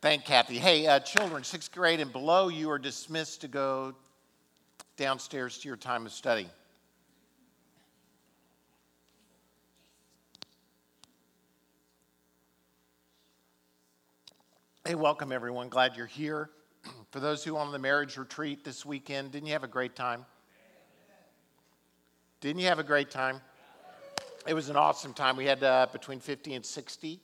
Thank Kathy. Hey, uh, children, sixth grade and below, you are dismissed to go downstairs to your time of study. Hey, welcome everyone. Glad you're here. For those who are on the marriage retreat this weekend, didn't you have a great time? Didn't you have a great time? It was an awesome time. We had uh, between 50 and 60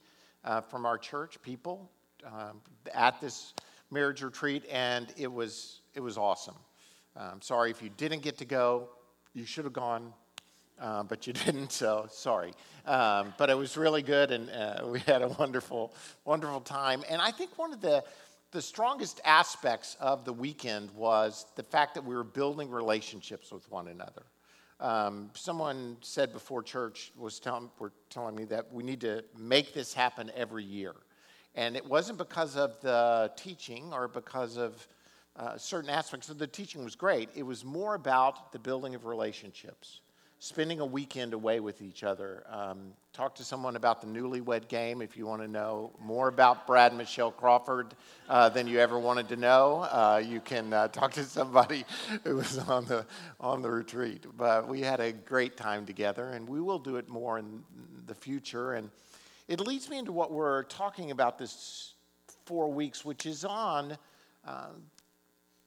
uh, from our church people um, at this marriage retreat, and it was, it was awesome. Um, sorry if you didn't get to go. You should have gone, uh, but you didn't, so sorry. Um, but it was really good, and uh, we had a wonderful, wonderful time. And I think one of the, the strongest aspects of the weekend was the fact that we were building relationships with one another. Um, someone said before church was telling, were telling me that we need to make this happen every year. And it wasn't because of the teaching or because of uh, certain aspects of the teaching was great. It was more about the building of relationships spending a weekend away with each other. Um, talk to someone about the newlywed game if you want to know more about Brad and Michelle Crawford uh, than you ever wanted to know. Uh, you can uh, talk to somebody who was on the, on the retreat. But we had a great time together, and we will do it more in the future. And it leads me into what we're talking about this four weeks, which is on uh,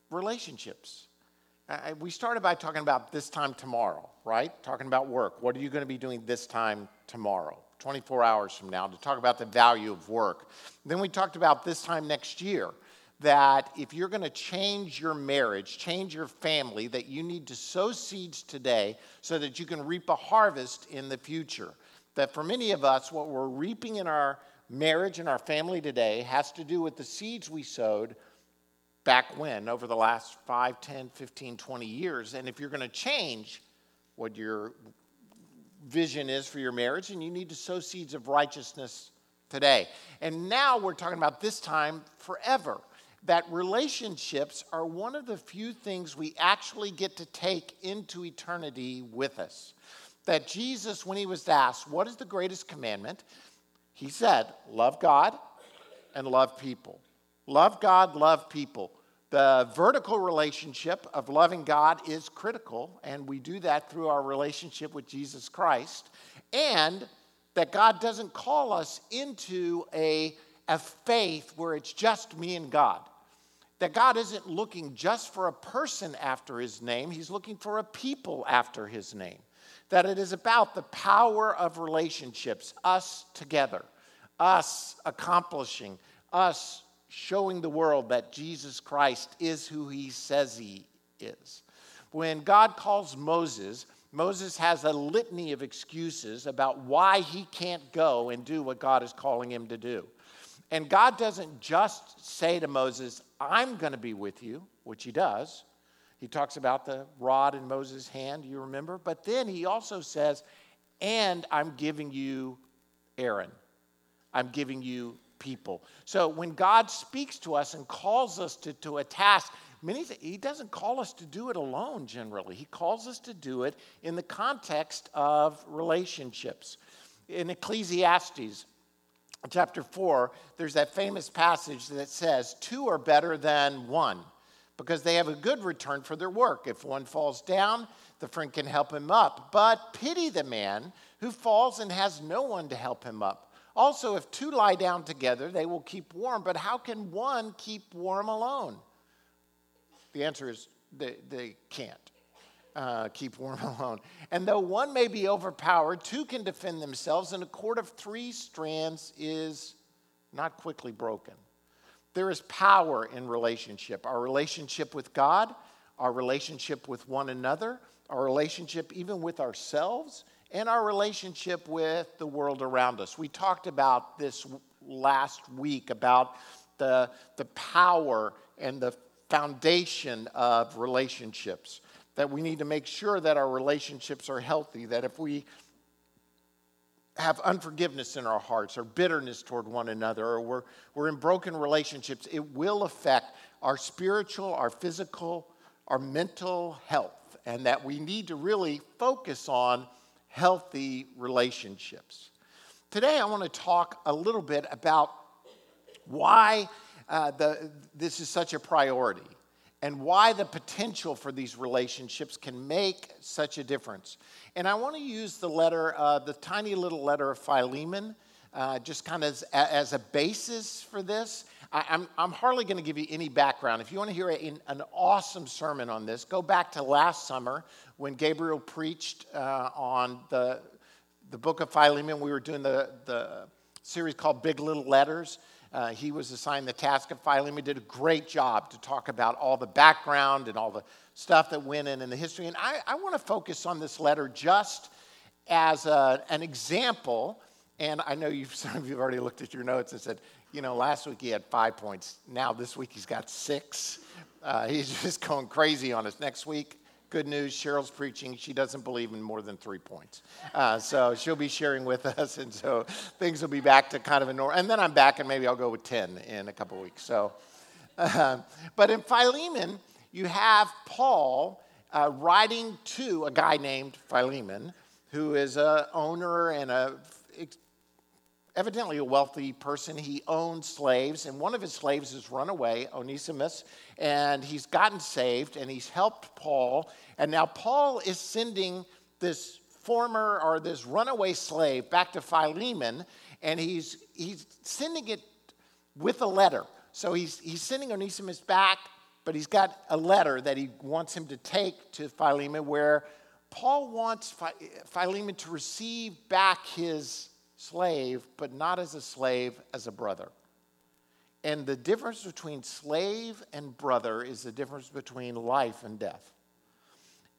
relationships. Uh, we started by talking about this time tomorrow, right? Talking about work. What are you going to be doing this time tomorrow, 24 hours from now, to talk about the value of work. Then we talked about this time next year that if you're going to change your marriage, change your family, that you need to sow seeds today so that you can reap a harvest in the future. That for many of us, what we're reaping in our marriage and our family today has to do with the seeds we sowed back when over the last 5 10 15 20 years. And if you're going to change what your vision is for your marriage and you need to sow seeds of righteousness today. And now we're talking about this time forever that relationships are one of the few things we actually get to take into eternity with us that jesus when he was asked what is the greatest commandment he said love god and love people Love God, love people. The vertical relationship of loving God is critical, and we do that through our relationship with Jesus Christ. And that God doesn't call us into a, a faith where it's just me and God. That God isn't looking just for a person after his name, he's looking for a people after his name. That it is about the power of relationships, us together, us accomplishing, us showing the world that Jesus Christ is who he says he is. When God calls Moses, Moses has a litany of excuses about why he can't go and do what God is calling him to do. And God doesn't just say to Moses, I'm going to be with you, which he does. He talks about the rod in Moses' hand, you remember? But then he also says, and I'm giving you Aaron. I'm giving you people. So when God speaks to us and calls us to, to a task, many he doesn't call us to do it alone generally. He calls us to do it in the context of relationships. In Ecclesiastes chapter 4, there's that famous passage that says, Two are better than one because they have a good return for their work. If one falls down, the friend can help him up. But pity the man who falls and has no one to help him up. Also, if two lie down together, they will keep warm. But how can one keep warm alone? The answer is they, they can't uh, keep warm alone. And though one may be overpowered, two can defend themselves, and a cord of three strands is not quickly broken. There is power in relationship our relationship with God, our relationship with one another, our relationship even with ourselves and our relationship with the world around us. We talked about this last week about the, the power and the foundation of relationships. That we need to make sure that our relationships are healthy, that if we have unforgiveness in our hearts or bitterness toward one another or we're, we're in broken relationships, it will affect our spiritual, our physical, our mental health. And that we need to really focus on healthy relationships. Today, I want to talk a little bit about why uh, the, this is such a priority and why the potential for these relationships can make such a difference. And I want to use the letter, uh, the tiny little letter of Philemon, uh, just kind of as, as, a basis for this. I, am I'm, I'm hardly going to give you any background. If you want to hear a, an awesome sermon on this, go back to last summer when Gabriel preached uh, on the, the book of Philemon. We were doing the, the series called Big Little Letters. Uh, he was assigned the task of Philemon. He did a great job to talk about all the background and all the stuff that went in in the history. And I, I want to focus on this letter just as a, an example. And I know you've, some of you have already looked at your notes and said, you know, last week he had five points. Now this week he's got six. Uh, he's just going crazy on us. Next week, good news Cheryl's preaching. She doesn't believe in more than three points. Uh, so she'll be sharing with us. And so things will be back to kind of a normal. And then I'm back, and maybe I'll go with 10 in a couple weeks. So, uh, but in Philemon, you have Paul uh, writing to a guy named Philemon, who is a owner and a evidently a wealthy person. He owned slaves, and one of his slaves has run away, Onesimus, and he's gotten saved, and he's helped Paul. And now Paul is sending this former or this runaway slave back to Philemon, and he's, he's sending it with a letter. So he's, he's sending Onesimus back, but he's got a letter that he wants him to take to Philemon where Paul wants Philemon to receive back his slave, but not as a slave, as a brother. And the difference between slave and brother is the difference between life and death.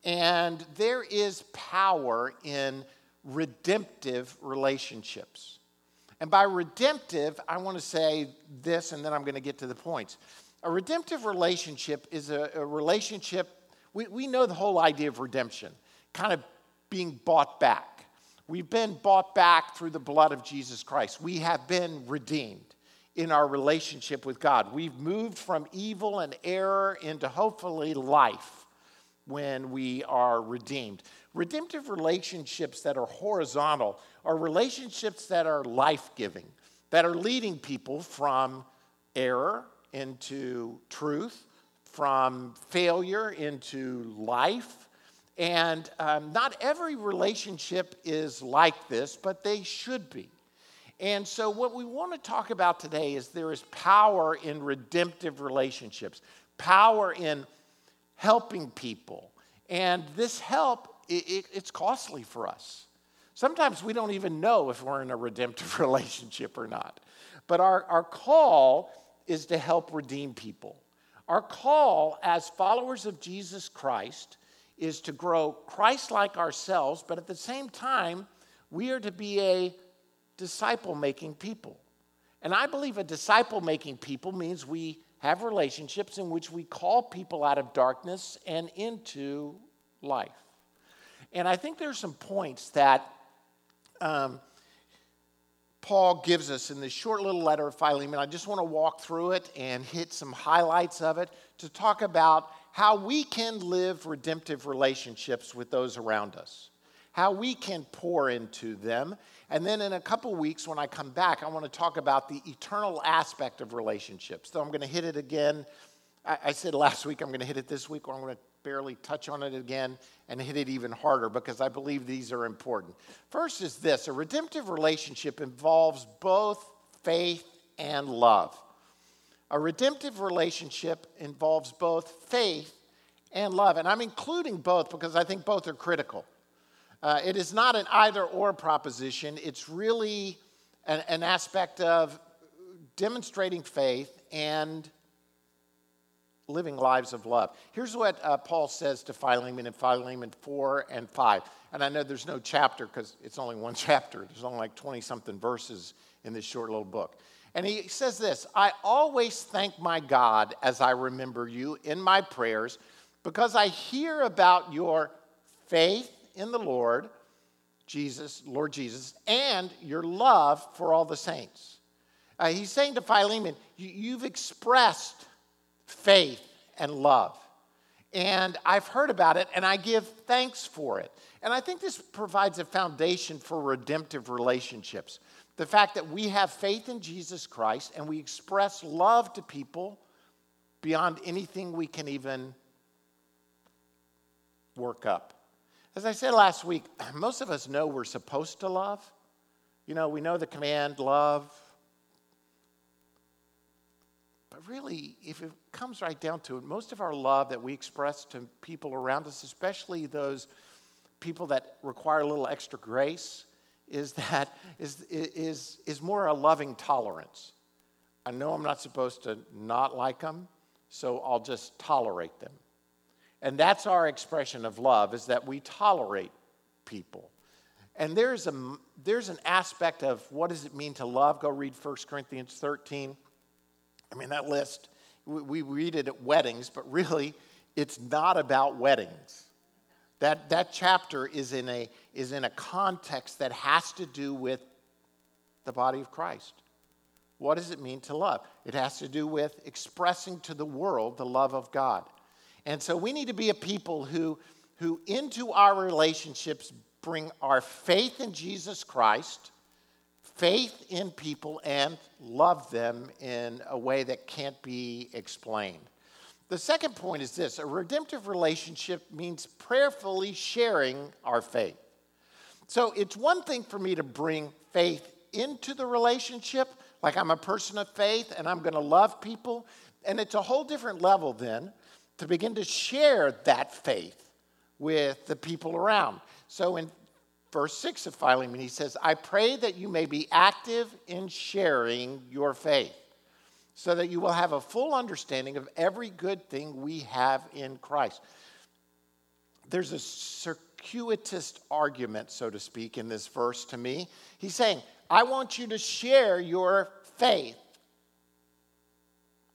And there is power in redemptive relationships. And by redemptive, I want to say this, and then I'm going to get to the points. A redemptive relationship is a, a relationship, we, we know the whole idea of redemption, kind of being bought back. We've been bought back through the blood of Jesus Christ. We have been redeemed in our relationship with God. We've moved from evil and error into hopefully life when we are redeemed. Redemptive relationships that are horizontal are relationships that are life giving, that are leading people from error into truth, from failure into life and um, not every relationship is like this, but they should be. And so, what we want to talk about today is there is power in redemptive relationships, power in helping people. And this help, it, it, it's costly for us. Sometimes we don't even know if we're in a redemptive relationship or not. But our, our call is to help redeem people. Our call as followers of Jesus Christ is to grow Christ like ourselves, but at the same time, we are to be a disciple making people. And I believe a disciple making people means we have relationships in which we call people out of darkness and into life. And I think there's some points that um, Paul gives us in this short little letter of Philemon. I just want to walk through it and hit some highlights of it to talk about how we can live redemptive relationships with those around us, how we can pour into them. And then in a couple weeks, when I come back, I want to talk about the eternal aspect of relationships. So I'm going to hit it again. I, said last week I'm going to hit it this week, or I'm going to barely touch on it again and hit it even harder because I believe these are important. First is this a redemptive relationship involves both faith and love. A redemptive relationship involves both faith and love. And I'm including both because I think both are critical. Uh, it is not an either or proposition, it's really an, an aspect of demonstrating faith and living lives of love. Here's what uh, Paul says to Philemon in Philemon 4 and 5. And I know there's no chapter because it's only one chapter, there's only like 20 something verses in this short little book. And he says this I always thank my God as I remember you in my prayers because I hear about your faith in the Lord, Jesus, Lord Jesus, and your love for all the saints. Uh, he's saying to Philemon, You've expressed faith and love. And I've heard about it and I give thanks for it. And I think this provides a foundation for redemptive relationships the fact that we have faith in Jesus Christ and we express love to people beyond anything we can even work up. As I said last week, most of us know we're supposed to love. You know, we know the command, love. But really, if it comes right down to it, most of our love that we express to people around us, especially those people that require a little extra grace, is that is, is, is more a loving tolerance. I know I'm not supposed to not like them, so I'll just tolerate them. And that's our expression of love is that we tolerate people. And there's, a, there's an aspect of what does it mean to love? Go read 1 Corinthians 13. I mean, that list, we, we read it at weddings, but really, it's not about weddings. That, that chapter is in, a, is in a context that has to do with the body of Christ. What does it mean to love? It has to do with expressing to the world the love of God. And so we need to be a people who, who into our relationships bring our faith in Jesus Christ, faith in people, and love them in a way that can't be explained. The second point is this a redemptive relationship means prayerfully sharing our faith. So it's one thing for me to bring faith into the relationship, like I'm a person of faith and I'm going to love people. And it's a whole different level then to begin to share that faith with the people around. So in verse 6 of Philemon, he says, I pray that you may be active in sharing your faith, so that you will have a full understanding of every good thing we have in Christ. There's a circuitous argument, so to speak, in this verse to me. He's saying, I want you to share your faith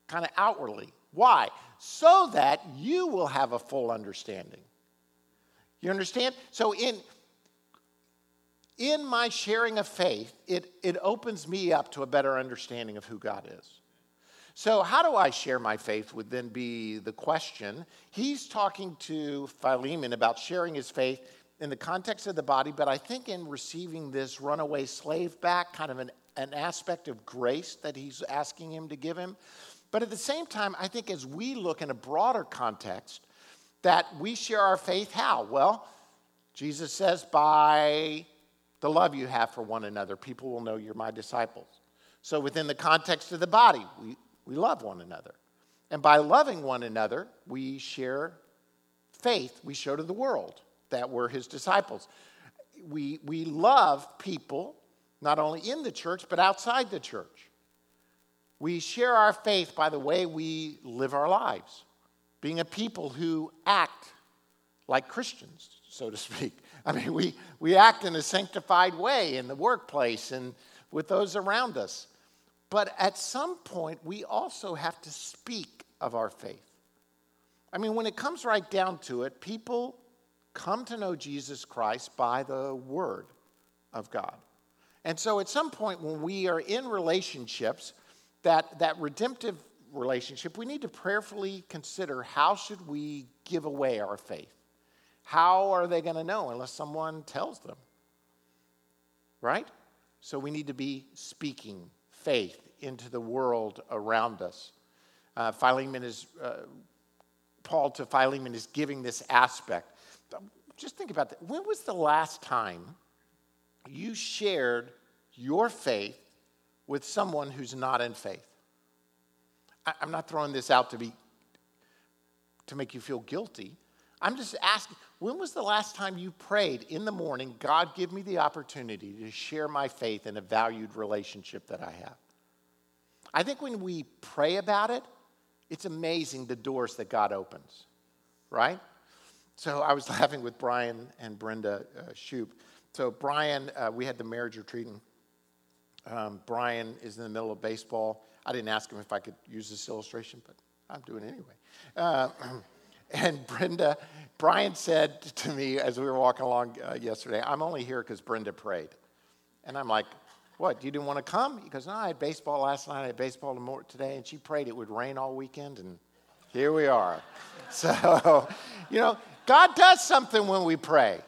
kind of outwardly. Why? so that you will have a full understanding. You understand? So, in, in my sharing of faith, it, it opens me up to a better understanding of who God is. So, how do I share my faith would then be the question. He's talking to Philemon about sharing his faith in the context of the body, but I think in receiving this runaway slave back, kind of an, an aspect of grace that he's asking him to give him. But at the same time, I think as we look in a broader context, that we share our faith how? Well, Jesus says, by the love you have for one another, people will know you're my disciples. So within the context of the body, we, we love one another. And by loving one another, we share faith. We show to the world that we're his disciples. We, we love people, not only in the church, but outside the church. We share our faith by the way we live our lives, being a people who act like Christians, so to speak. I mean, we, we act in a sanctified way in the workplace and with those around us. But at some point, we also have to speak of our faith. I mean, when it comes right down to it, people come to know Jesus Christ by the Word of God. And so at some point, when we are in relationships, that, that redemptive relationship, we need to prayerfully consider how should we give away our faith? How are they going to know unless someone tells them? Right? So we need to be speaking faith into the world around us. Uh, Philemon is, uh, Paul to Philemon is giving this aspect. Just think about that. When was the last time you shared your faith with someone who's not in faith. I, I'm not throwing this out to be to make you feel guilty. I'm just asking, when was the last time you prayed in the morning, God, give me the opportunity to share my faith in a valued relationship that I have? I think when we pray about it, it's amazing the doors that God opens, right? So I was laughing with Brian and Brenda uh, Shoup. So Brian, uh, we had the marriage retreat, and um, Brian is in the middle of baseball. I didn't ask him if I could use this illustration, but I'm doing it anyway. Uh, and Brenda, Brian said to me as we were walking along uh, yesterday, I'm only here because Brenda prayed. And I'm like, what, you didn't want to come? He goes, no, I had baseball last night, I had baseball today, and she prayed it would rain all weekend, and here we are. so, you know, God does something when we pray.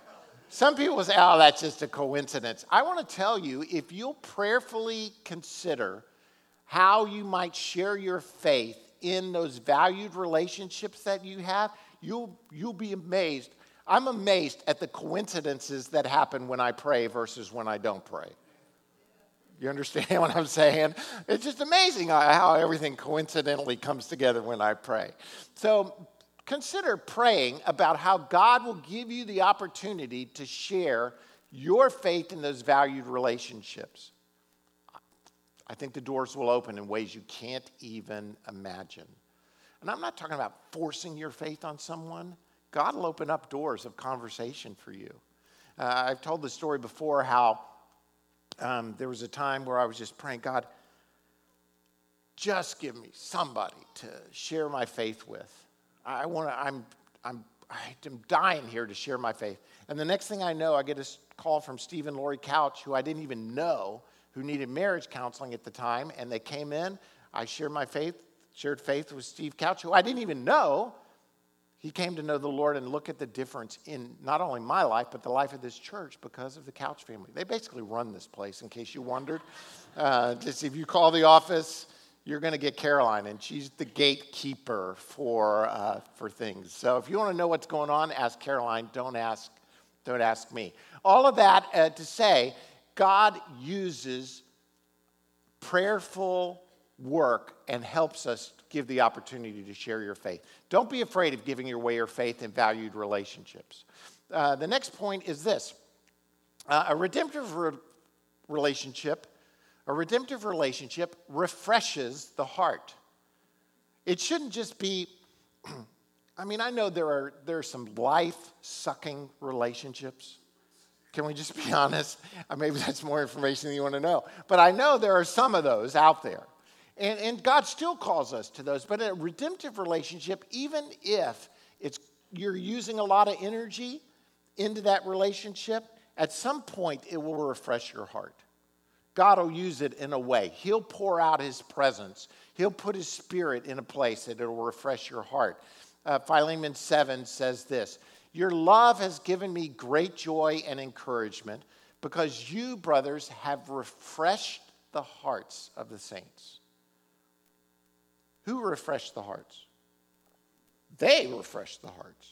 Some people say, oh, that's just a coincidence. I want to tell you if you'll prayerfully consider how you might share your faith in those valued relationships that you have, you'll, you'll be amazed. I'm amazed at the coincidences that happen when I pray versus when I don't pray. You understand what I'm saying? It's just amazing how everything coincidentally comes together when I pray. So consider praying about how God will give you the opportunity to share your faith in those valued relationships. I think the doors will open in ways you can't even imagine. And I'm not talking about forcing your faith on someone. God will open up doors of conversation for you. Uh, I've told the story before how um, there was a time where I was just praying, God, just give me somebody to share my faith with. I want to, I'm, I'm, I'm dying here to share my faith. And the next thing I know, I get a call from Steve and Laurie Couch, who I didn't even know, who needed marriage counseling at the time. And they came in. I shared my faith, shared faith with Steve Couch, who I didn't even know. He came to know the Lord and look at the difference in not only my life, but the life of this church because of the Couch family. They basically run this place, in case you wondered. Uh, just if you call the office, you're going to get Caroline, and she's the gatekeeper for, uh, for things. So if you want to know what's going on, ask Caroline. Don't ask, don't ask me. All of that uh, to say, God uses prayerful work and helps us give the opportunity to share your faith. Don't be afraid of giving away your faith in valued relationships. Uh, the next point is this uh, a redemptive re- relationship a redemptive relationship refreshes the heart. It shouldn't just be, I mean, I know there are, there are some life sucking relationships. Can we just be honest? Uh, maybe that's more information than you want to know. But I know there are some of those out there. And, and God still calls us to those. But a redemptive relationship, even if it's, you're using a lot of energy into that relationship, at some point it will refresh your heart. God will use it in a way. He'll pour out His presence. He'll put His Spirit in a place that it'll refresh your heart. Uh, Philemon 7 says this Your love has given me great joy and encouragement because you, brothers, have refreshed the hearts of the saints. Who refreshed the hearts? They refresh the hearts.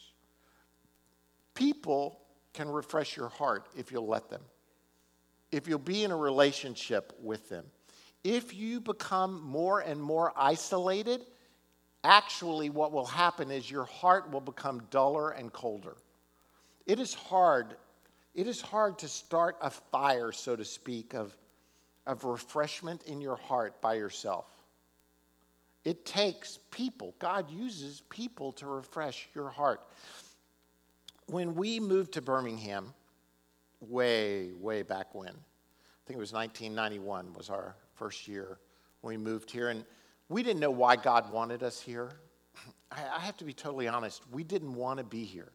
People can refresh your heart if you'll let them if you'll be in a relationship with them. If you become more and more isolated, actually, what will happen is your heart will become duller and colder. It is hard. It is hard to start a fire, so to speak, of, of refreshment in your heart by yourself. It takes people. God uses people to refresh your heart. When we moved to Birmingham, way, way back when. I think it was 1991 was our first year when we moved here. And we didn't know why God wanted us here. I have to be totally honest, we didn't want to be here.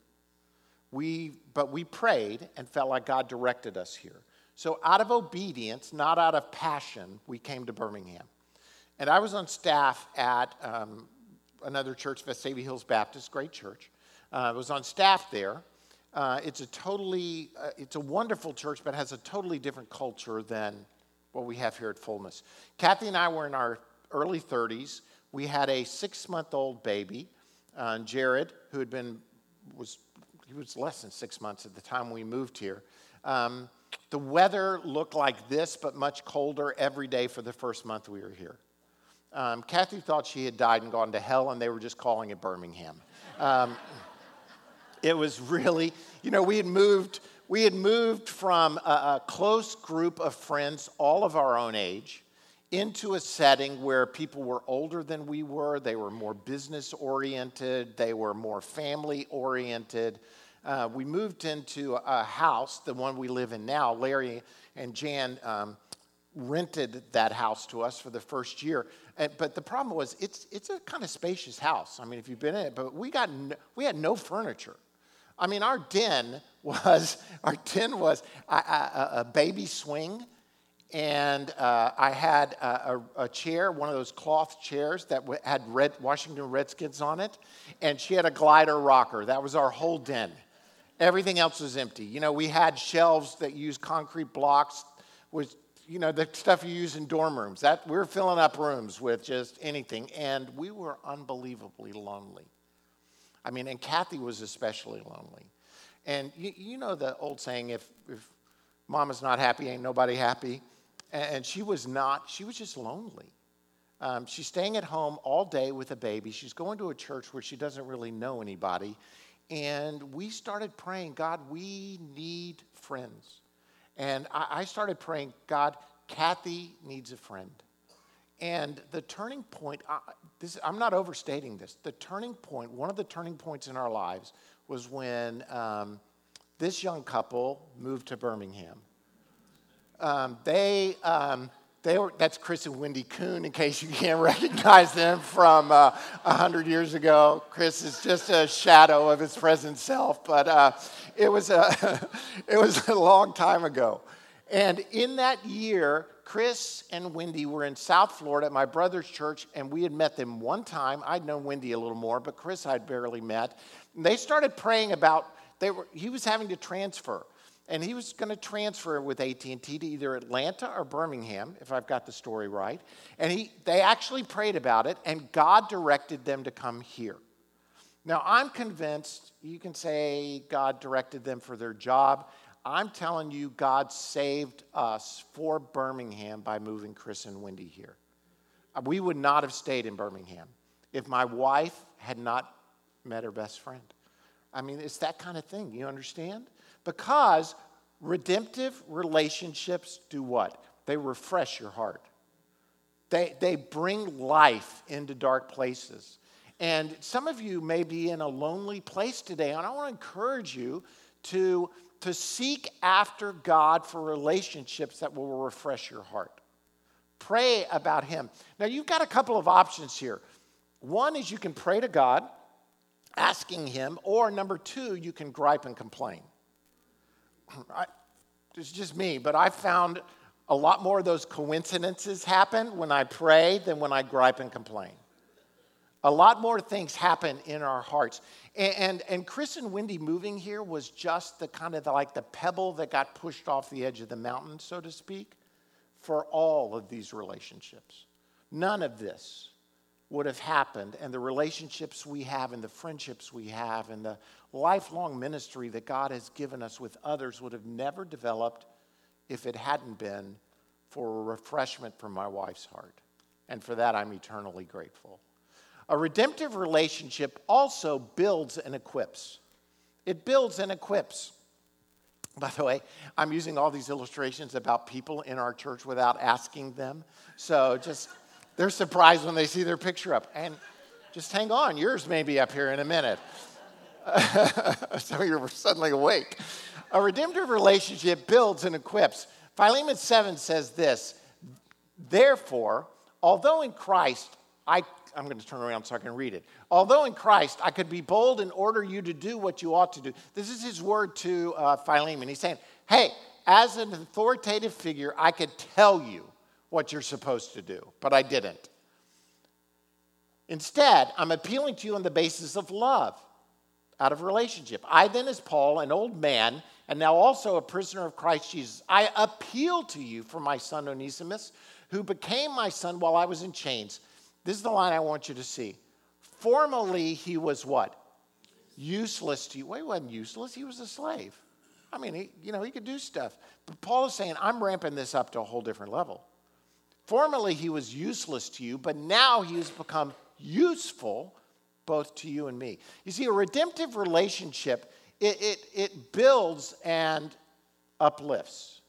We, but we prayed and felt like God directed us here. So, out of obedience, not out of passion, we came to Birmingham. And I was on staff at um, another church, Vestavia Hills Baptist, great church. Uh, I was on staff there. Uh, it's a totally, uh, it's a wonderful church, but has a totally different culture than what we have here at Fullness. Kathy and I were in our early 30s. We had a six-month-old baby, uh, Jared, who had been was he was less than six months at the time we moved here. Um, the weather looked like this, but much colder every day for the first month we were here. Um, Kathy thought she had died and gone to hell, and they were just calling it Birmingham. Um, it was really, you know, we had moved, we had moved from a, a close group of friends, all of our own age, into a setting where people were older than we were. They were more business oriented, they were more family oriented. Uh, we moved into a house, the one we live in now. Larry and Jan um, rented that house to us for the first year. And, but the problem was, it's, it's a kind of spacious house. I mean, if you've been in it, but we, got no, we had no furniture. I mean, our den was our den was a, a, a baby swing, and uh, I had a, a, chair, one of those cloth chairs that had red Washington Redskins on it, and she had a glider rocker. That was our whole den. Everything else was empty. You know, we had shelves that used concrete blocks, you know the stuff you use in dorm rooms. That we were filling up rooms with just anything, and we were unbelievably lonely. I mean, and Kathy was especially lonely. And you, you know the old saying, if, if mama's not happy, ain't nobody happy. And she was not, she was just lonely. Um, she's staying at home all day with a baby. She's going to a church where she doesn't really know anybody. And we started praying, God, we need friends. And I, started praying, God, Kathy needs a friend. And the turning point, I, this, I'm not overstating this, the turning point, one of the turning points in our lives was when um, this young couple moved to Birmingham. Um, they, um, they were, that's Chris and Wendy Kuhn, in case you can't recognize them from uh, 100 years ago. Chris is just a shadow of his present self, but uh, it, was a, it was a long time ago. And in that year, Chris and Wendy were in South Florida at my brother's church, and we had met them one time. I'd known Wendy a little more, but Chris I'd barely met. And they started praying about they were he was having to transfer, and he was going to transfer with AT&T to either Atlanta or Birmingham, if I've got the story right. And he they actually prayed about it, and God directed them to come here. Now I'm convinced you can say God directed them for their job. I'm telling you, God saved us for Birmingham by moving Chris and Wendy here. Uh, we would not have stayed in Birmingham if my wife had not met her best friend. I mean, it's that kind of thing, you understand? Because redemptive relationships do what? They refresh your heart, they, they bring life into dark places. And some of you may be in a lonely place today, and I want to encourage you to to seek after God for relationships that will refresh your heart. Pray about Him. Now, you've got a couple of options here. One is you can pray to God, asking Him, or number two, you can gripe and complain. I, it's just me, but I found a lot more of those coincidences happen when I pray than when I gripe and complain. A lot more things happen in our hearts. And, and, and, Chris and Wendy moving here was just the kind of the, like the pebble that got pushed off the edge of the mountain, so to speak, for all of these relationships. None of this would have happened, and the relationships we have, and the friendships we have, and the lifelong ministry that God has given us with others would have never developed if it hadn't been for a refreshment from my wife's heart. And for that, I'm eternally grateful. A redemptive relationship also builds and equips. It builds and equips. By the way, I'm using all these illustrations about people in our church without asking them. So just, they're surprised when they see their picture up. And just hang on, yours may be up here in a minute. so you're suddenly awake. A redemptive relationship builds and equips. Philemon 7 says this Therefore, although in Christ I I'm going to turn around so I can read it. Although in Christ I could be bold and order you to do what you ought to do. This is his word to uh, Philemon. He's saying, hey, as an authoritative figure, I could tell you what you're supposed to do, but I didn't. Instead, I'm appealing to you on the basis of love, out of relationship. I then, as Paul, an old man, and now also a prisoner of Christ Jesus, I appeal to you for my son Onesimus, who became my son while I was in chains. This is the line I want you to see. Formerly, he was what? Useless to you. Well, he wasn't useless, he was a slave. I mean, he, you know, he could do stuff. But Paul is saying, I'm ramping this up to a whole different level. Formerly, he was useless to you, but now he has become useful both to you and me. You see, a redemptive relationship, it, it, it builds and uplifts.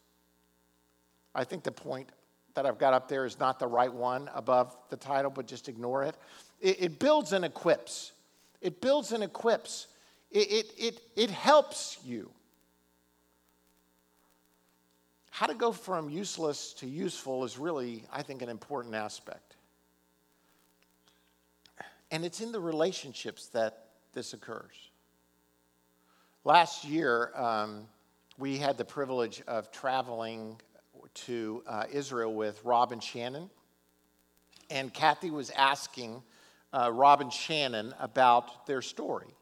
I think the point that I've got up there is not the right one above the title, but just ignore it. It, it builds and equips. It builds and equips. It, it, it, it helps you. How to go from useless to useful is really, I think, an important aspect. And it's in the relationships that this occurs. Last year, um, we had the privilege of traveling to uh, Israel with Rob and Shannon. And Kathy was asking uh, Rob and Shannon about their story.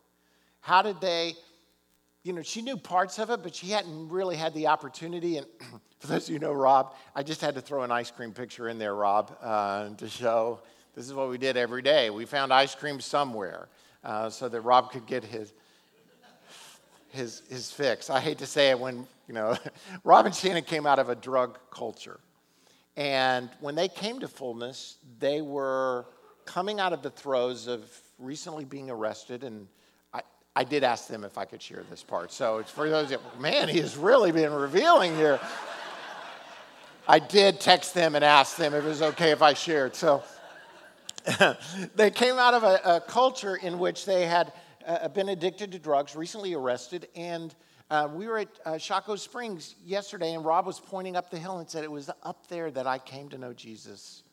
How did they you know, she knew parts of it, but she hadn't really had the opportunity. And for those of you know Rob, I just had to throw an ice cream picture in there, Rob, uh, to show this is what we did every day. We found ice cream somewhere uh, so that Rob could get his, his, his fix. I hate to say it when, you know, Rob and Shannon came out of a drug culture. And when they came to Fullness, they were coming out of the throes of recently being arrested and I did ask them if I could share this part. So it's for those that, man, he has really been revealing here. I did text them and ask them if it was okay if I shared. So they came out of a, a, culture in which they had uh, been addicted to drugs, recently arrested, and uh, we were at uh, Springs yesterday, and Rob was pointing up the hill and said, It was up there that I came to know Jesus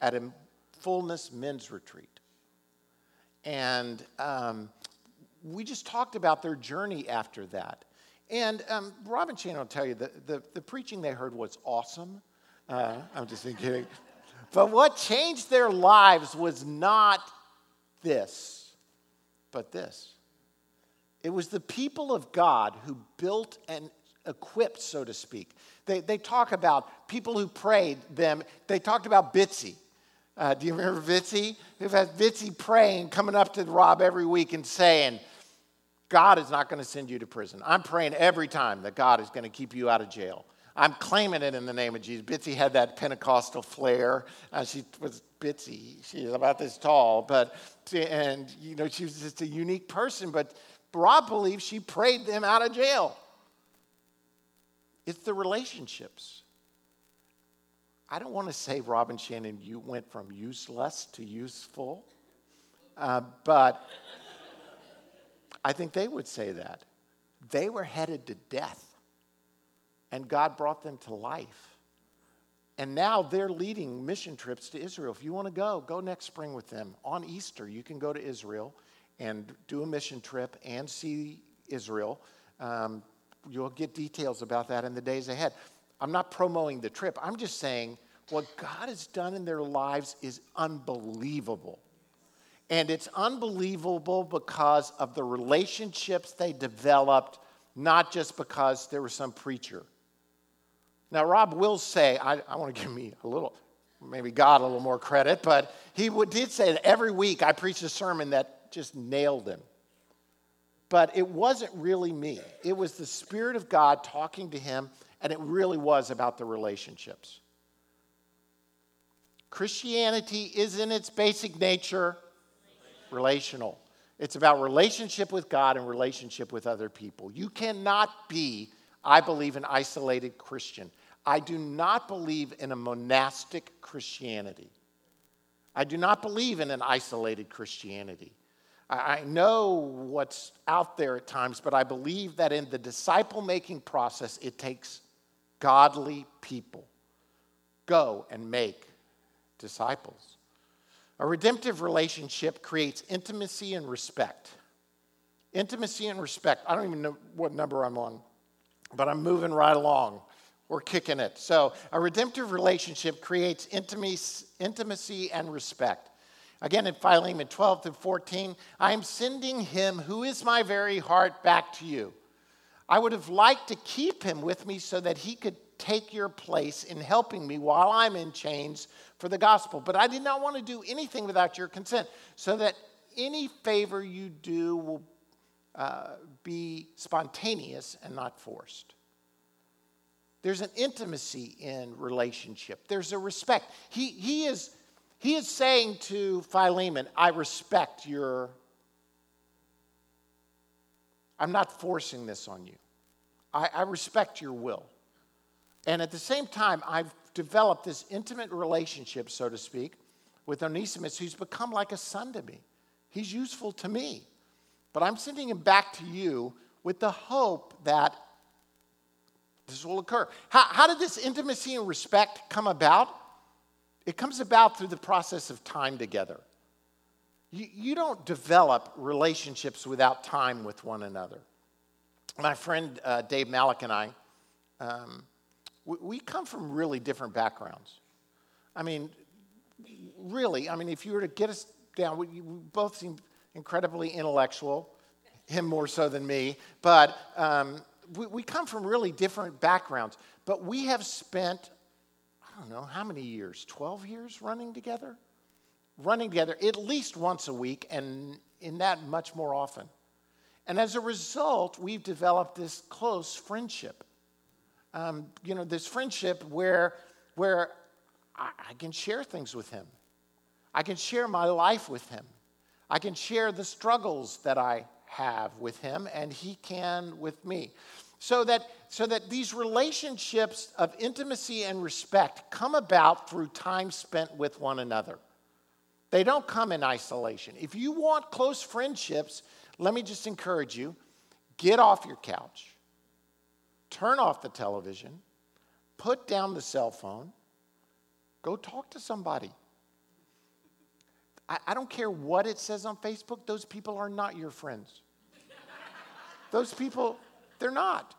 at a Fullness men's retreat. And um, we just talked about their journey after that. And um, Robin Chan will tell you that the, the preaching they heard was awesome. Uh, I'm just kidding. But what changed their lives was not this, but this. It was the people of God who built and equipped, so to speak. They, they talk about people who prayed them. They talked about Bitsy. Uh, do you remember Bitsy? Who had Bitsy praying, coming up to Rob every week and saying, God is not going to send you to prison. I'm praying every time that God is going to keep you out of jail. I'm claiming it in the name of Jesus. Bitsy had that Pentecostal flair. Uh, she was Bitsy. She was about this tall, but and you know she was just a unique person. But Rob believes she prayed them out of jail. It's the relationships. I don't want to say, Rob and Shannon, you went from useless to useful, uh, but I think they would say that. They were headed to death, and God brought them to life. And now they're leading mission trips to Israel. If you want to go, go next spring with them. On Easter, you can go to Israel and do a mission trip and see Israel. Um, you'll get details about that in the days ahead. I'm not promoting the trip, I'm just saying what God has done in their lives is unbelievable. And it's unbelievable because of the relationships they developed, not just because there was some preacher. Now, Rob will say, I, I want to give me a little, maybe God a little more credit, but he would, did say that every week I preached a sermon that just nailed him. But it wasn't really me, it was the Spirit of God talking to him, and it really was about the relationships. Christianity is in its basic nature relational. It's about relationship with God and relationship with other people. You cannot be, I believe, an isolated Christian. I do not believe in a monastic Christianity. I do not believe in an isolated Christianity. I know what's out there at times, but I believe that in the disciple making process, it takes godly people. Go and make disciples. A redemptive relationship creates intimacy and respect. Intimacy and respect. I don't even know what number I'm on, but I'm moving right along. We're kicking it. So, a redemptive relationship creates intimacy and respect. Again, in Philemon 12 to 14, I am sending him who is my very heart back to you. I would have liked to keep him with me so that he could take your place in helping me while I'm in chains for the gospel. But I did not want to do anything without your consent, so that any favor you do will uh, be spontaneous and not forced. There's an intimacy in relationship. There's a respect. He, he, is, he is saying to Philemon, I respect your. I'm not forcing this on you. I, I respect your will. And at the same time, I've developed this intimate relationship, so to speak, with Onesimus, who's become like a son to me. He's useful to me. But I'm sending him back to you with the hope that this will occur. How, how did this intimacy and respect come about? It comes about through the process of time together. You, you don't develop relationships without time with one another. My friend uh, Dave Malik and I, um, we come from really different backgrounds. I mean, really, I mean, if you were to get us down, we, both seem incredibly intellectual. him more so than me. But um, we, we come from really different backgrounds. But we have spent, I don't know, how many years? 12 years running together? Running together at least once a week, and in that much more often. And as a result, we've developed this close friendship. Um, you know, this friendship where, where I, I can share things with him. I can share my life with him. I can share the struggles that I have with him, and he can with me. So that, so that these relationships of intimacy and respect come about through time spent with one another. They don't come in isolation. If you want close friendships, let me just encourage you get off your couch, turn off the television, put down the cell phone, go talk to somebody. I, I don't care what it says on Facebook, those people are not your friends. those people, they're not.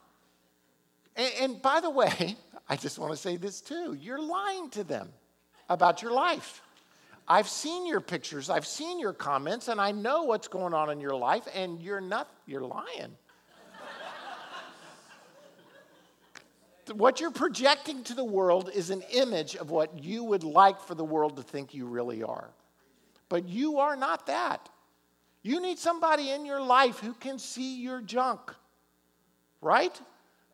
And, and by the way, I just want to say this too you're lying to them about your life. I've seen your pictures, I've seen your comments, and I know what's going on in your life, and you're not, you're lying. What you're projecting to the world is an image of what you would like for the world to think you really are. But you are not that. You need somebody in your life who can see your junk, right?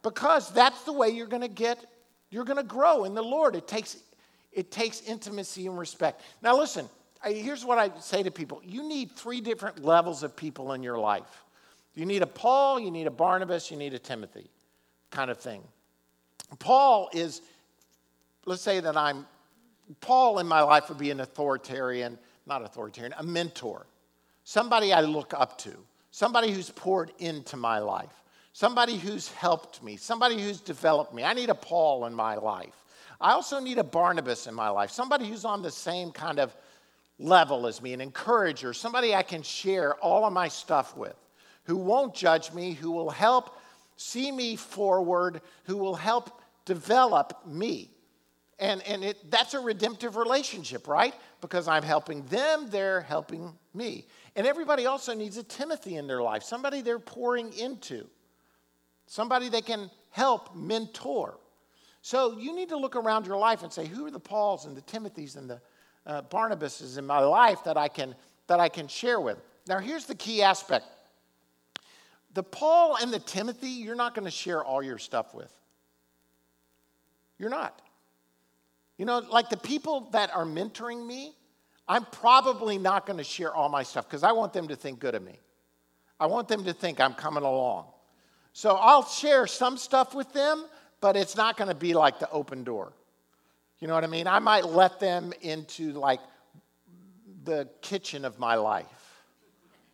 Because that's the way you're going to get, you're going to grow in the Lord. It takes it takes intimacy and respect. Now, listen, here's what I say to people you need three different levels of people in your life. You need a Paul, you need a Barnabas, you need a Timothy kind of thing. Paul is, let's say that I'm, Paul in my life would be an authoritarian, not authoritarian, a mentor, somebody I look up to, somebody who's poured into my life, somebody who's helped me, somebody who's developed me. I need a Paul in my life. I also need a Barnabas in my life, somebody who's on the same kind of level as me, an encourager, somebody I can share all of my stuff with, who won't judge me, who will help see me forward, who will help develop me. And, and it, that's a redemptive relationship, right? Because I'm helping them, they're helping me. And everybody also needs a Timothy in their life, somebody they're pouring into, somebody they can help mentor. So you need to look around your life and say, who are the Pauls and the Timothys and the uh, Barnabases in my life that I can that I can share with? Now, here's the key aspect. The Paul and the Timothy, you're not going to share all your stuff with. You're not. You know, like the people that are mentoring me, I'm probably not going to share all my stuff because I want them to think good of me. I want them to think I'm coming along. So I'll share some stuff with them, but it's not going to be like the open door. You know what I mean? I might let them into like the kitchen of my life,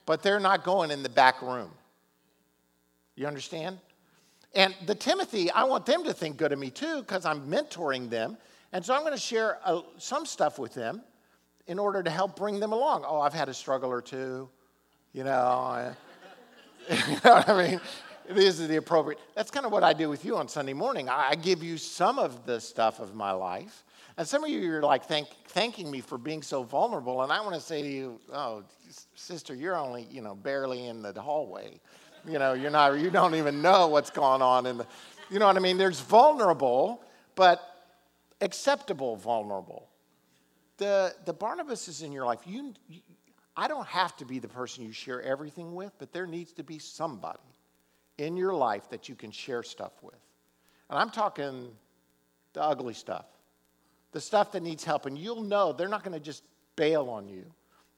but they're not going in the back room. You understand? And the Timothy, I want them to think good of me too because I'm mentoring them. And so I'm going to share a, some stuff with them in order to help bring them along. Oh, I've had a struggle or two. You know, I, you know what I mean? this is the appropriate. That's kind of what I do with you on Sunday morning. I give you some of the stuff of my life. And some of you are like thank, thanking me for being so vulnerable. And I want to say to you, oh, sister, you're only, you know, barely in the hallway. You know, you're not, you don't even know what's going on in the, you know what I mean? There's vulnerable, but acceptable vulnerable. The, the Barnabas is in your life. You, you, I don't have to be the person you share everything with, but there needs to be somebody in your life that you can share stuff with. And I'm talking the ugly stuff, the stuff that needs help. And you'll know they're not going to just bail on you,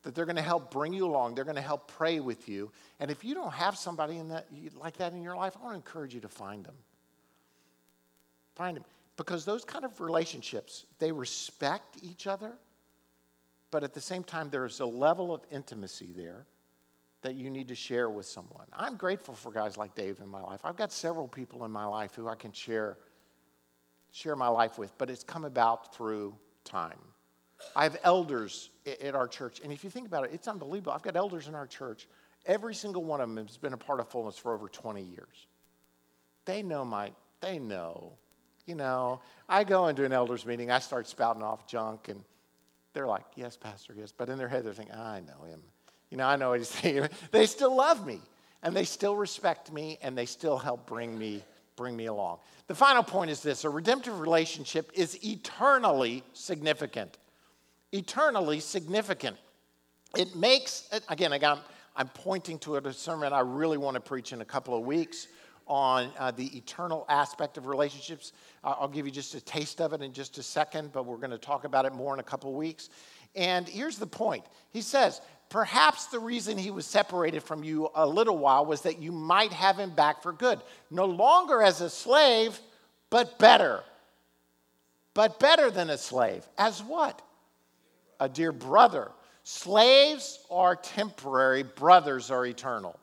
that they're going to help bring you along. They're going to help pray with you. And if you don't have somebody in that, like that in your life, I want to encourage you to find them. Find them. Because those kind of relationships, they respect each other, but at the same time, there's a level of intimacy there that you need to share with someone. I'm grateful for guys like Dave in my life. I've got several people in my life who I can share share my life with, but it's come about through time. I have elders at our church, and if you think about it, it's unbelievable. I've got elders in our church. Every single one of them has been a part of Fullness for over 20 years. They know my, they know. You know, I go into an elders meeting, I start spouting off junk, and they're like, yes, Pastor, yes. But in their head, they're thinking, I know him. You know, I know what he's saying. They still love me. and they still respect me and they still help bring me bring me along. The final point is this, a redemptive relationship is eternally significant. Eternally significant. It makes again, again I'm pointing to a sermon I really want to preach in a couple of weeks on uh, the eternal aspect of relationships. I'll give you just a taste of it in just a second, but we're going to talk about it more in a couple of weeks. And here's the point He says, Perhaps the reason he was separated from you a little while was that you might have him back for good. No longer as a slave, but better. But better than a slave. As what? A dear brother. Slaves are temporary, brothers are eternal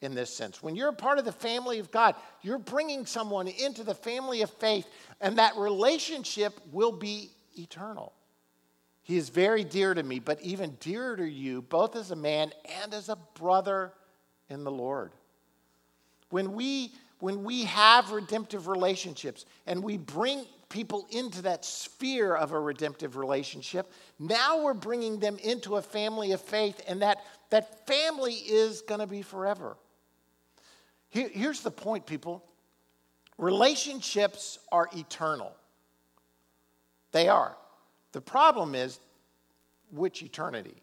in this sense. When you're a part of the family of God, you're bringing someone into the family of faith, and that relationship will be eternal. He is very dear to me, but even dearer to you, both as a man and as a brother in the Lord. When we, when we have redemptive relationships and we bring people into that sphere of a redemptive relationship, now we're bringing them into a family of faith, and that, that family is going to be forever. Here, here's the point, people relationships are eternal. They are. The problem is which eternity?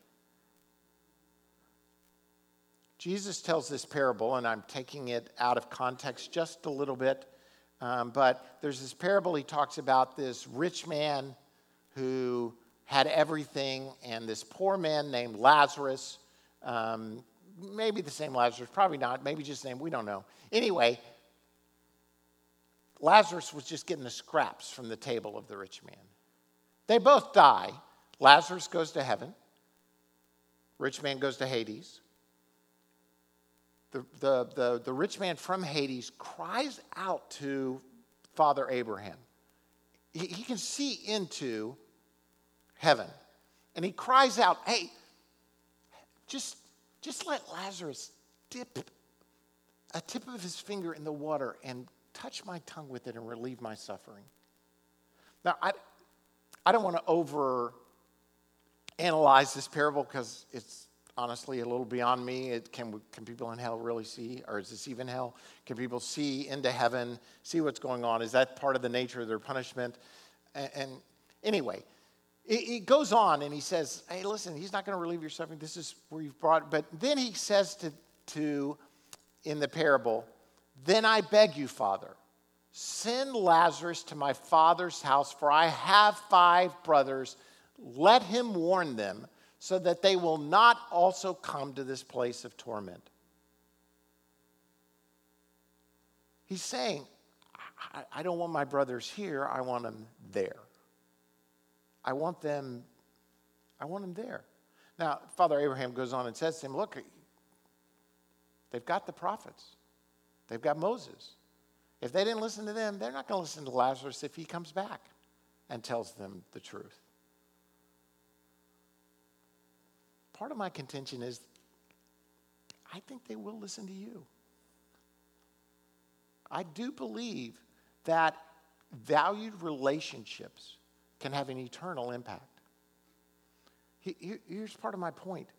Jesus tells this parable, and I'm taking it out of context just a little bit. Um, but there's this parable he talks about this rich man who had everything, and this poor man named Lazarus um, maybe the same Lazarus, probably not, maybe just the name, we don't know. Anyway, Lazarus was just getting the scraps from the table of the rich man. They both die. Lazarus goes to heaven, rich man goes to Hades. The, the, the, the rich man from Hades cries out to Father Abraham. He, he can see into heaven. And he cries out, Hey, just just let Lazarus dip a tip of his finger in the water and touch my tongue with it and relieve my suffering. Now, I, I don't want to over analyze this parable because it's honestly a little beyond me. It, can, can people in hell really see? Or is this even hell? Can people see into heaven, see what's going on? Is that part of the nature of their punishment? And, and anyway, it, goes on and he says, Hey, listen, he's not going to relieve your suffering. This is where you've brought. But then he says to, to, in the parable, Then I beg you, Father, send Lazarus to my father's house, for I have five brothers. Let him warn them so that they will not also come to this place of torment. He's saying, I, don't want my brothers here, I want them there. I want them, I want them there. Now, Father Abraham goes on and says to him, Look, they've got the prophets, they've got Moses. If they didn't listen to them, they're not going to listen to Lazarus if he comes back and tells them the truth. Part of my contention is I think they will listen to you. I do believe that valued relationships can have an eternal impact. Here's part of my point.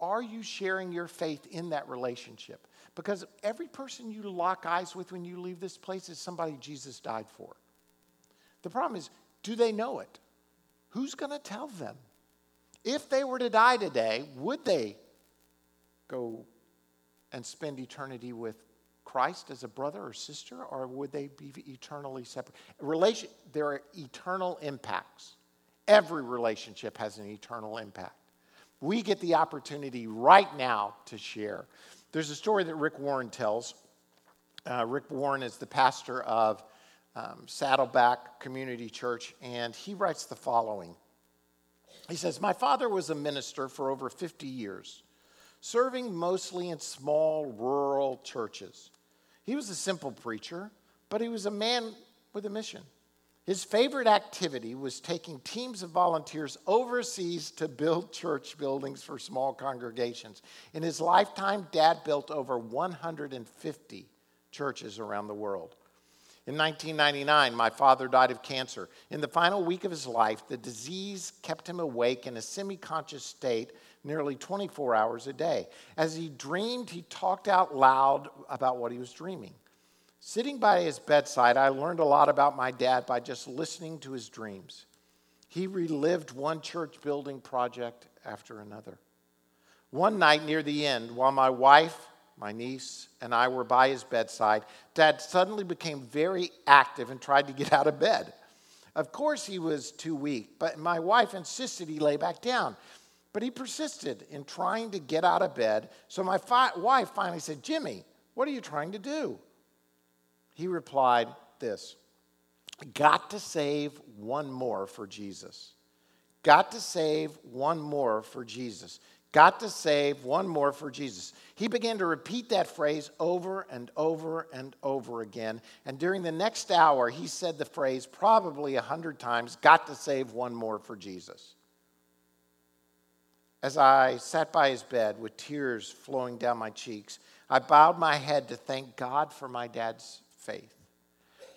Are you sharing your faith in that relationship? Because every person you lock eyes with when you leave this place is somebody Jesus died for. The problem is, do they know it? Who's going to tell them? If they were to die today, would they go and spend eternity with Christ as a brother or sister, or would they be eternally separate? Relation, there are eternal impacts. Every relationship has an eternal impact. We get the opportunity right now to share. There's a story that Rick Warren tells. Uh, Rick Warren is the pastor of um, Saddleback Community Church, and he writes the following. He says, My father was a minister for over 50 years, serving mostly in small rural churches. He was a simple preacher, but he was a man with a mission. His favorite activity was taking teams of volunteers overseas to build church buildings for small congregations. In his lifetime, Dad built over 150 churches around the world. In 1999, my father died of cancer. In the final week of his life, the disease kept him awake in a semi conscious state nearly 24 hours a day. As he dreamed, he talked out loud about what he was dreaming. Sitting by his bedside, I learned a lot about my dad by just listening to his dreams. He relived one church building project after another. One night near the end, while my wife, my niece, and I were by his bedside, Dad suddenly became very active and tried to get out of bed. Of course, he was too weak, but my wife insisted he lay back down. But he persisted in trying to get out of bed. So my fi- wife finally said, Jimmy, what are you trying to do? He replied, This got to save one more for Jesus. Got to save one more for Jesus. Got to save one more for Jesus. He began to repeat that phrase over and over and over again. And during the next hour, he said the phrase probably a hundred times got to save one more for Jesus. As I sat by his bed with tears flowing down my cheeks, I bowed my head to thank God for my dad's faith.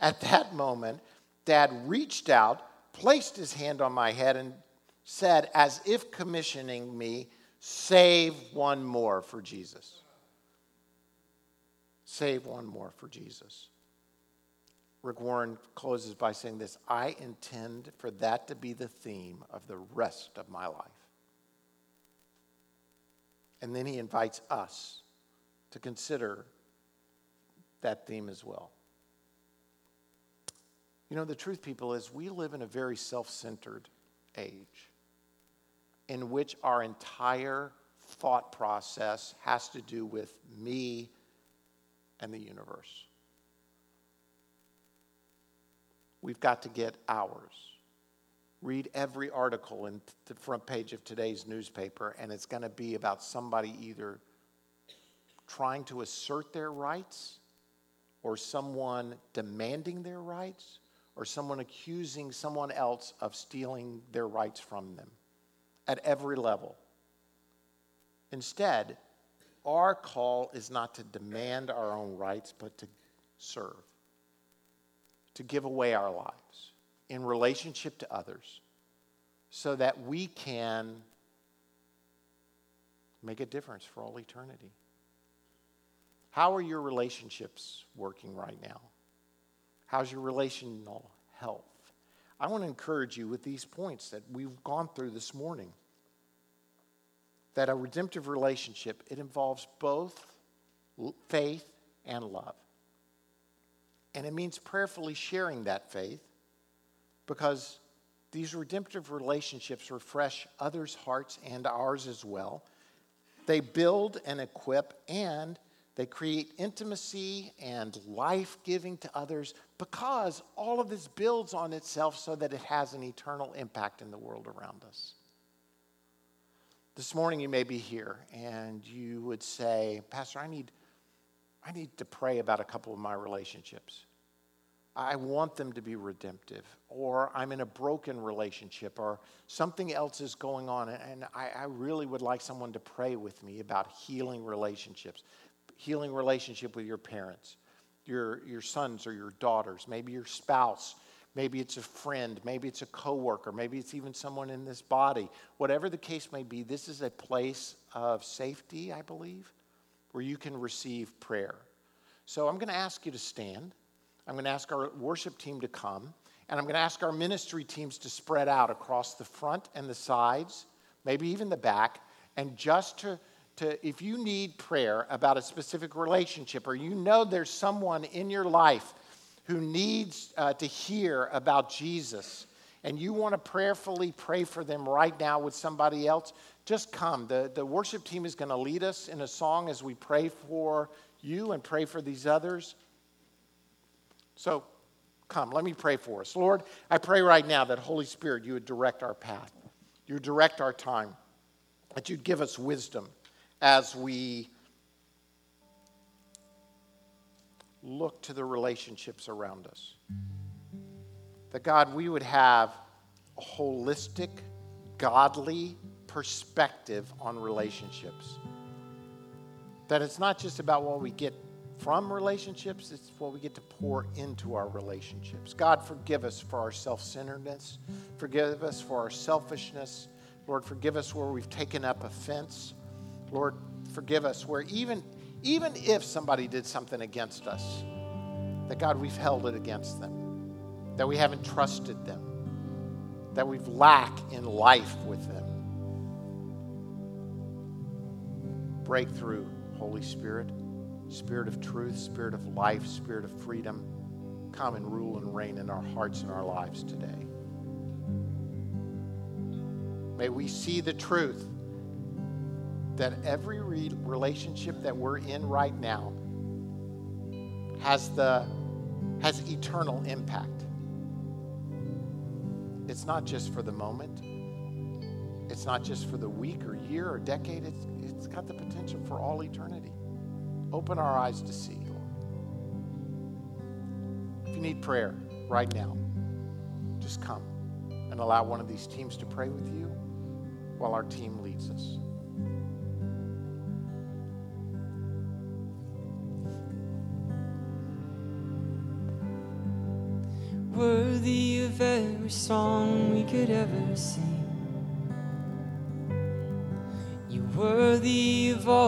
At that moment, dad reached out, placed his hand on my head, and said, as if commissioning me, Save one more for Jesus. Save one more for Jesus. Rick Warren closes by saying this I intend for that to be the theme of the rest of my life. And then he invites us to consider that theme as well. You know, the truth, people, is we live in a very self centered age in which our entire thought process has to do with me and the universe. We've got to get ours. Read every article in the front page of today's newspaper, and it's going to be about somebody either trying to assert their rights, or someone demanding their rights, or someone accusing someone else of stealing their rights from them at every level. Instead, our call is not to demand our own rights, but to serve, to give away our lives in relationship to others so that we can make a difference for all eternity. How are your relationships working right now? How's your relational health? I want to encourage you with these points that we've gone through this morning that a redemptive relationship it involves both faith and love. And it means prayerfully sharing that faith because these redemptive relationships refresh others' hearts and ours as well. They build and equip and they create intimacy and life giving to others because all of this builds on itself so that it has an eternal impact in the world around us. This morning you may be here and you would say, Pastor, I need, I need to pray about a couple of my relationships. I want them to be redemptive, or I'm in a broken relationship, or something else is going on, and I, I really would like someone to pray with me about healing relationships, healing relationship with your parents, your, your sons or your daughters, maybe your spouse, Maybe it's a friend, maybe it's a coworker, maybe it's even someone in this body. Whatever the case may be, this is a place of safety, I believe, where you can receive prayer. So I'm going to ask you to stand. I'm going to ask our worship team to come, and I'm going to ask our ministry teams to spread out across the front and the sides, maybe even the back, and just to to, if you need prayer about a specific relationship or you know there's someone in your life who needs uh, to hear about Jesus and you want to prayerfully pray for them right now with somebody else, just come. The, the worship team is going to lead us in a song as we pray for you and pray for these others. So come, let me pray for us. Lord, I pray right now that Holy Spirit, you would direct our path, you would direct our time, that you'd give us wisdom as we look to the relationships around us. That God, we would have a holistic, godly perspective on relationships. That it's not just about what we get from relationships, it's what we get to pour into our relationships. God, forgive us for our self centeredness, forgive us for our selfishness. Lord, forgive us where we've taken up offense. Lord, forgive us where even, even if somebody did something against us, that God, we've held it against them, that we haven't trusted them, that we've lacked in life with them. Breakthrough, Holy Spirit, Spirit of truth, Spirit of life, Spirit of freedom, come and rule and reign in our hearts and our lives today. May we see the truth that every re- relationship that we're in right now has the has eternal impact. It's not just for the moment. It's not just for the week or year or decade. It's, it's got the potential for all eternity. Open our eyes to see, Lord. If you need prayer right now, just come and allow one of these teams to pray with you while our team leads us. Worthy of every song we could ever sing. You're worthy of all.